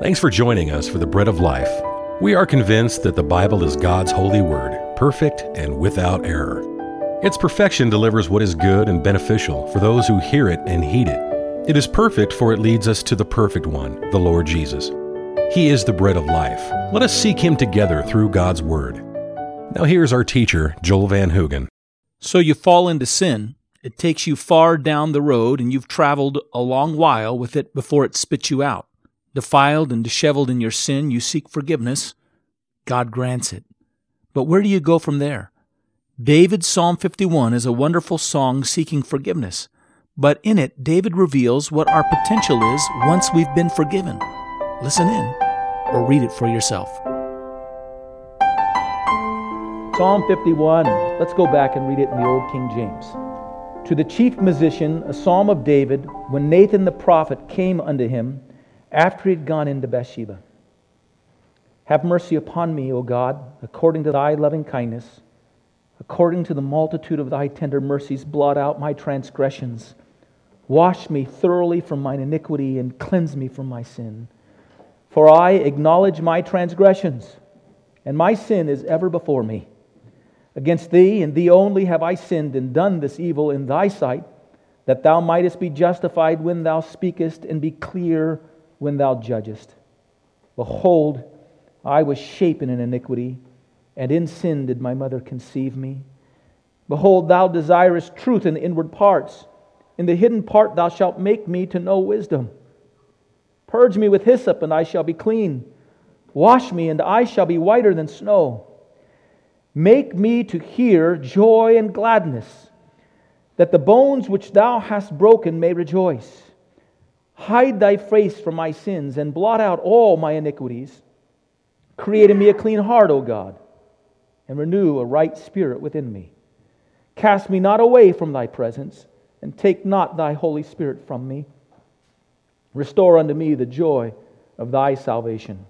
Thanks for joining us for the Bread of Life. We are convinced that the Bible is God's holy word, perfect and without error. Its perfection delivers what is good and beneficial for those who hear it and heed it. It is perfect, for it leads us to the perfect one, the Lord Jesus. He is the bread of life. Let us seek him together through God's word. Now, here's our teacher, Joel Van Hoogen. So you fall into sin. It takes you far down the road, and you've traveled a long while with it before it spits you out. Defiled and disheveled in your sin, you seek forgiveness. God grants it. But where do you go from there? David's Psalm 51 is a wonderful song seeking forgiveness. But in it, David reveals what our potential is once we've been forgiven. Listen in or read it for yourself. Psalm 51. Let's go back and read it in the Old King James. To the chief musician, a psalm of David, when Nathan the prophet came unto him after he had gone into Bathsheba. Have mercy upon me, O God, according to thy loving kindness. According to the multitude of thy tender mercies, blot out my transgressions. Wash me thoroughly from mine iniquity and cleanse me from my sin. For I acknowledge my transgressions, and my sin is ever before me. Against thee and thee only have I sinned and done this evil in thy sight, that thou mightest be justified when thou speakest and be clear when thou judgest. Behold, I was shapen in iniquity, and in sin did my mother conceive me. Behold, thou desirest truth in the inward parts in the hidden part thou shalt make me to know wisdom. Purge me with hyssop, and I shall be clean. Wash me, and I shall be whiter than snow. Make me to hear joy and gladness, that the bones which thou hast broken may rejoice. Hide thy face from my sins, and blot out all my iniquities. Create in me a clean heart, O God, and renew a right spirit within me. Cast me not away from thy presence and take not thy Holy Spirit from me. Restore unto me the joy of thy salvation,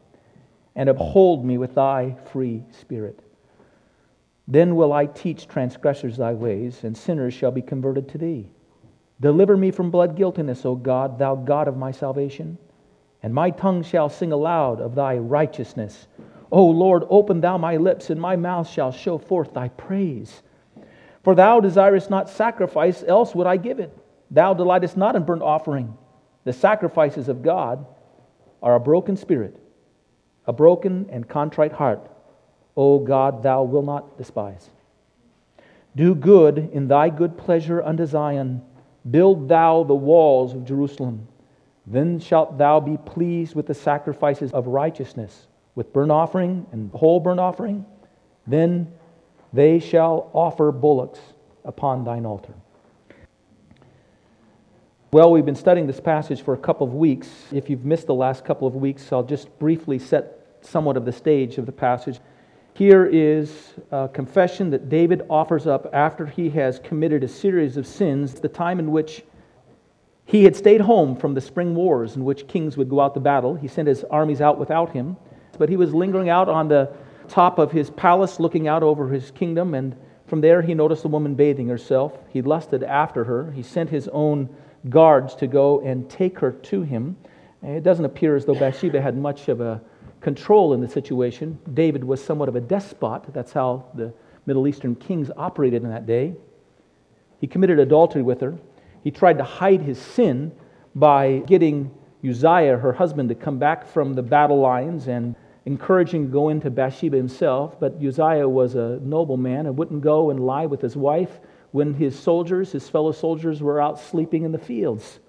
and uphold me with thy free spirit. Then will I teach transgressors thy ways, and sinners shall be converted to thee. Deliver me from blood guiltiness, O God, thou God of my salvation, and my tongue shall sing aloud of thy righteousness. O Lord, open thou my lips, and my mouth shall show forth thy praise. For thou desirest not sacrifice, else would I give it. Thou delightest not in burnt offering. The sacrifices of God are a broken spirit, a broken and contrite heart. O God, thou wilt not despise. Do good in thy good pleasure unto Zion. Build thou the walls of Jerusalem. Then shalt thou be pleased with the sacrifices of righteousness, with burnt offering and whole burnt offering. Then they shall offer bullocks upon thine altar. Well, we've been studying this passage for a couple of weeks. If you've missed the last couple of weeks, I'll just briefly set somewhat of the stage of the passage. Here is a confession that David offers up after he has committed a series of sins, the time in which he had stayed home from the spring wars in which kings would go out to battle. He sent his armies out without him, but he was lingering out on the top of his palace looking out over his kingdom, and from there he noticed a woman bathing herself. He lusted after her. He sent his own guards to go and take her to him. It doesn't appear as though Bathsheba had much of a control in the situation. David was somewhat of a despot. That's how the Middle Eastern kings operated in that day. He committed adultery with her. He tried to hide his sin by getting Uzziah, her husband, to come back from the battle lines and encouraging to go into Bathsheba himself, but Uzziah was a noble man and wouldn't go and lie with his wife when his soldiers, his fellow soldiers, were out sleeping in the fields.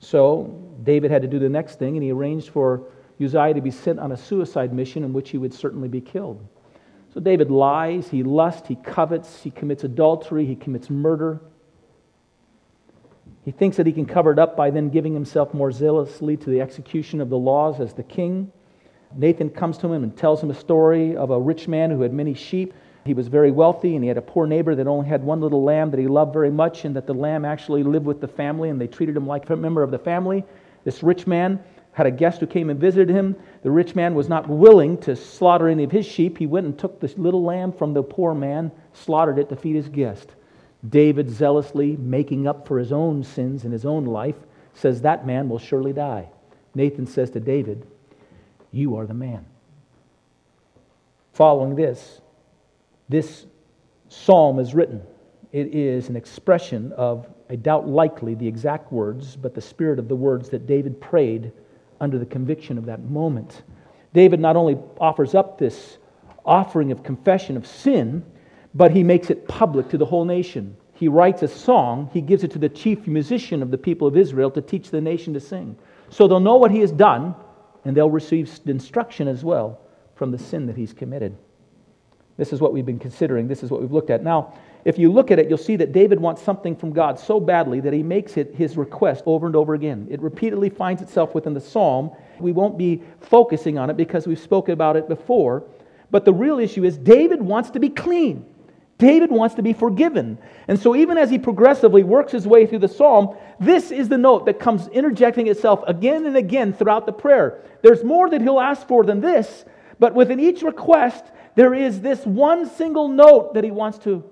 So David had to do the next thing, and he arranged for Uzziah to be sent on a suicide mission in which he would certainly be killed. So David lies, he lusts, he covets, he commits adultery, he commits murder. He thinks that he can cover it up by then giving himself more zealously to the execution of the laws as the king. Nathan comes to him and tells him a story of a rich man who had many sheep. He was very wealthy, and he had a poor neighbor that only had one little lamb that he loved very much, and that the lamb actually lived with the family, and they treated him like a member of the family. This rich man had a guest who came and visited him. The rich man was not willing to slaughter any of his sheep. He went and took this little lamb from the poor man, slaughtered it to feed his guest. David, zealously making up for his own sins in his own life, says, That man will surely die. Nathan says to David, You are the man. Following this, this psalm is written. It is an expression of, I doubt likely the exact words, but the spirit of the words that David prayed under the conviction of that moment. David not only offers up this offering of confession of sin, but he makes it public to the whole nation. He writes a song, he gives it to the chief musician of the people of Israel to teach the nation to sing. So they'll know what he has done, and they'll receive instruction as well from the sin that he's committed. This is what we've been considering. This is what we've looked at. Now, if you look at it, you'll see that David wants something from God so badly that he makes it his request over and over again. It repeatedly finds itself within the psalm. We won't be focusing on it because we've spoken about it before. But the real issue is David wants to be clean. David wants to be forgiven. And so, even as he progressively works his way through the psalm, this is the note that comes interjecting itself again and again throughout the prayer. There's more that he'll ask for than this, but within each request, there is this one single note that he wants to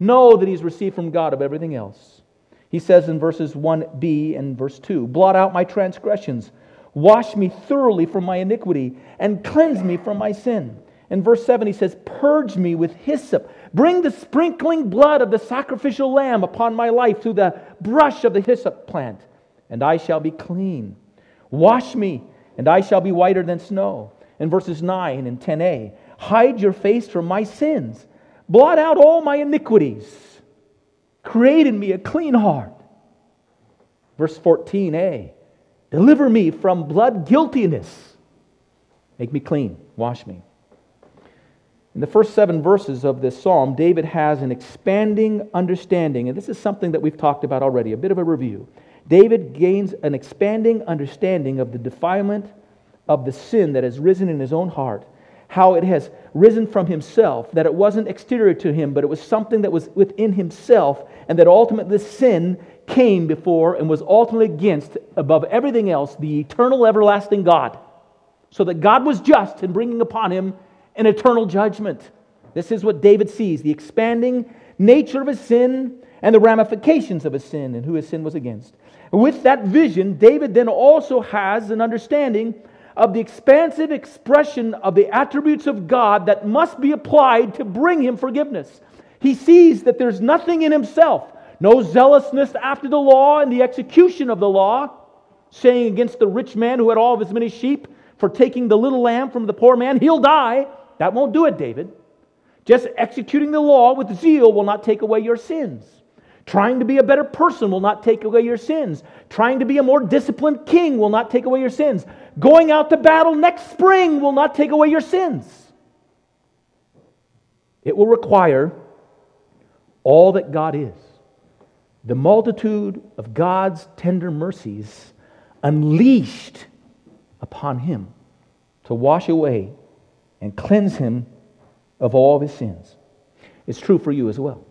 know that he's received from God of everything else. He says in verses 1b and verse 2 Blot out my transgressions, wash me thoroughly from my iniquity, and cleanse me from my sin. In verse 7, he says, Purge me with hyssop. Bring the sprinkling blood of the sacrificial lamb upon my life through the brush of the hyssop plant, and I shall be clean. Wash me, and I shall be whiter than snow. In verses 9 and 10a, Hide your face from my sins. Blot out all my iniquities. Create in me a clean heart. Verse 14a Deliver me from blood guiltiness. Make me clean. Wash me. In the first seven verses of this psalm, David has an expanding understanding, and this is something that we've talked about already, a bit of a review. David gains an expanding understanding of the defilement of the sin that has risen in his own heart how it has risen from himself, that it wasn't exterior to him, but it was something that was within himself, and that ultimately sin came before and was ultimately against, above everything else, the eternal, everlasting God. So that God was just in bringing upon him an eternal judgment. This is what David sees the expanding nature of his sin and the ramifications of his sin and who his sin was against. With that vision, David then also has an understanding of the expansive expression of the attributes of God that must be applied to bring him forgiveness. He sees that there's nothing in himself, no zealousness after the law and the execution of the law, saying against the rich man who had all of his many sheep for taking the little lamb from the poor man, he'll die. That won't do it, David. Just executing the law with zeal will not take away your sins. Trying to be a better person will not take away your sins. Trying to be a more disciplined king will not take away your sins. Going out to battle next spring will not take away your sins. It will require all that God is the multitude of God's tender mercies unleashed upon him to wash away and cleanse him of all of his sins. It's true for you as well.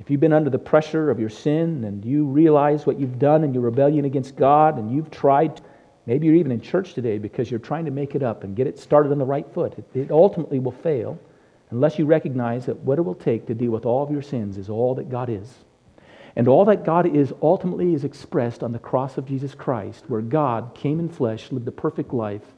If you've been under the pressure of your sin and you realize what you've done in your rebellion against God and you've tried, maybe you're even in church today because you're trying to make it up and get it started on the right foot, it, it ultimately will fail unless you recognize that what it will take to deal with all of your sins is all that God is. And all that God is ultimately is expressed on the cross of Jesus Christ, where God came in flesh, lived a perfect life,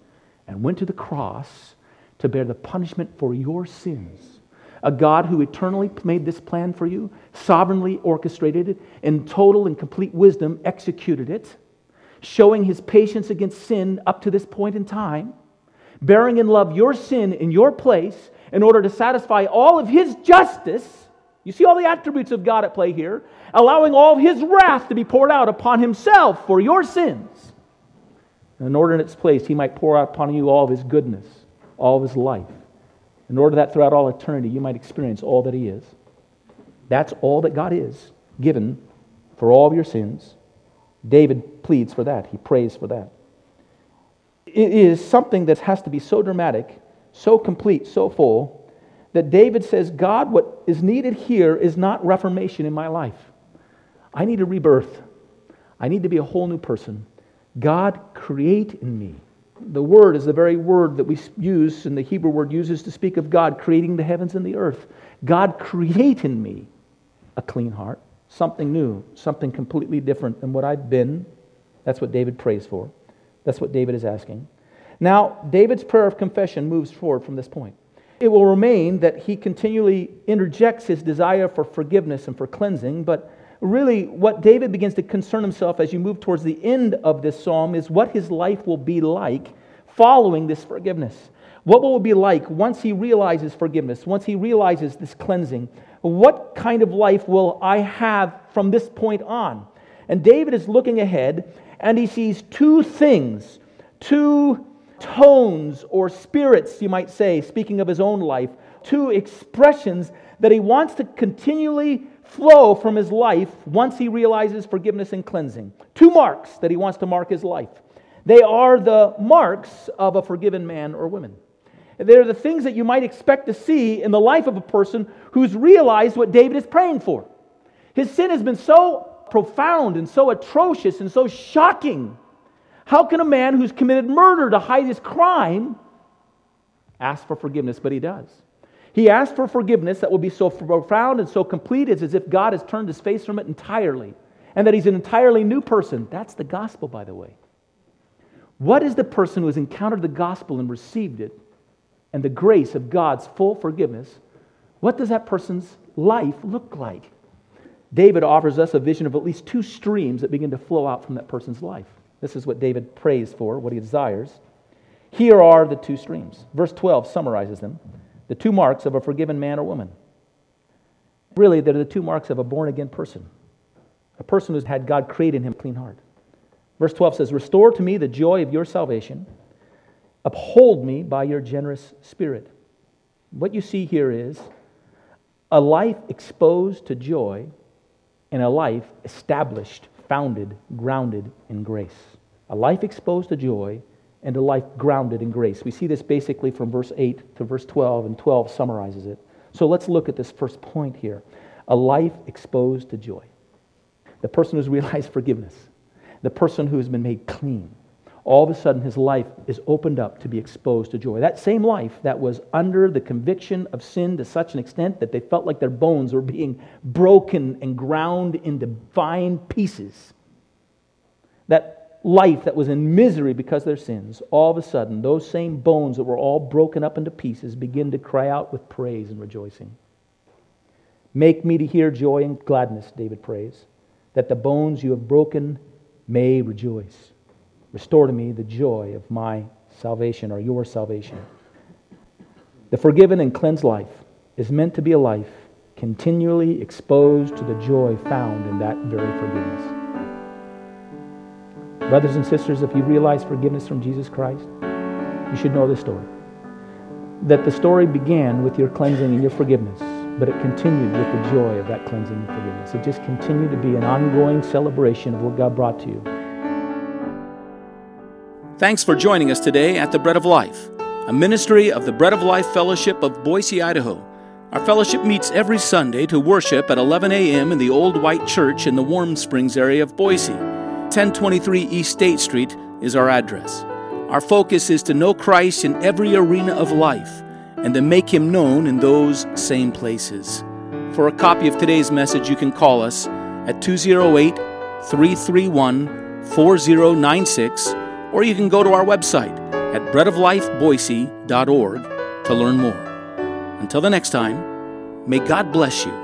and went to the cross to bear the punishment for your sins a God who eternally made this plan for you, sovereignly orchestrated it, in total and complete wisdom executed it, showing his patience against sin up to this point in time, bearing in love your sin in your place in order to satisfy all of his justice. You see all the attributes of God at play here, allowing all of his wrath to be poured out upon himself for your sins. In order in its place, he might pour out upon you all of his goodness, all of his life in order that throughout all eternity you might experience all that He is. That's all that God is given for all of your sins. David pleads for that, he prays for that. It is something that has to be so dramatic, so complete, so full, that David says, God, what is needed here is not reformation in my life. I need a rebirth. I need to be a whole new person. God, create in me the word is the very word that we use, and the Hebrew word uses to speak of God creating the heavens and the earth. God, create in me a clean heart, something new, something completely different than what I've been. That's what David prays for. That's what David is asking. Now, David's prayer of confession moves forward from this point. It will remain that he continually interjects his desire for forgiveness and for cleansing, but really what David begins to concern himself as you move towards the end of this psalm is what his life will be like following this forgiveness. What will it be like once he realizes forgiveness, once he realizes this cleansing? What kind of life will I have from this point on? And David is looking ahead and he sees two things, two tones or spirits, you might say, speaking of his own life, two expressions that he wants to continually flow from his life once he realizes forgiveness and cleansing. Two marks that he wants to mark his life. They are the marks of a forgiven man or woman. They're the things that you might expect to see in the life of a person who's realized what David is praying for. His sin has been so profound and so atrocious and so shocking. How can a man who's committed murder to hide his crime ask for forgiveness? But he does. He asks for forgiveness that will be so profound and so complete, it's as if God has turned his face from it entirely and that he's an entirely new person. That's the gospel, by the way. What is the person who has encountered the gospel and received it and the grace of God's full forgiveness? What does that person's life look like? David offers us a vision of at least two streams that begin to flow out from that person's life. This is what David prays for, what he desires. Here are the two streams. Verse 12 summarizes them the two marks of a forgiven man or woman. Really, they're the two marks of a born again person, a person who's had God create in him a clean heart. Verse 12 says, Restore to me the joy of your salvation, uphold me by your generous spirit. What you see here is a life exposed to joy and a life established, founded, grounded in grace. A life exposed to joy and a life grounded in grace. We see this basically from verse 8 to verse 12, and 12 summarizes it. So let's look at this first point here a life exposed to joy. The person who's realized forgiveness, the person who has been made clean, all of a sudden his life is opened up to be exposed to joy. That same life that was under the conviction of sin to such an extent that they felt like their bones were being broken and ground into fine pieces. That life that was in misery because of their sins, all of a sudden, those same bones that were all broken up into pieces begin to cry out with praise and rejoicing. Make me to hear joy and gladness, David prays, that the bones you have broken may rejoice. Restore to me the joy of my salvation or your salvation. The forgiven and cleansed life is meant to be a life continually exposed to the joy found in that very forgiveness. Brothers and sisters, if you realize forgiveness from Jesus Christ, you should know this story. That the story began with your cleansing and your forgiveness, but it continued with the joy of that cleansing and forgiveness. It just continued to be an ongoing celebration of what God brought to you. Thanks for joining us today at the Bread of Life, a ministry of the Bread of Life Fellowship of Boise, Idaho. Our fellowship meets every Sunday to worship at 11 a.m. in the Old White Church in the Warm Springs area of Boise. 1023 East State Street is our address. Our focus is to know Christ in every arena of life and to make him known in those same places. For a copy of today's message, you can call us at 208 331 4096, or you can go to our website at breadoflifeboise.org to learn more. Until the next time, may God bless you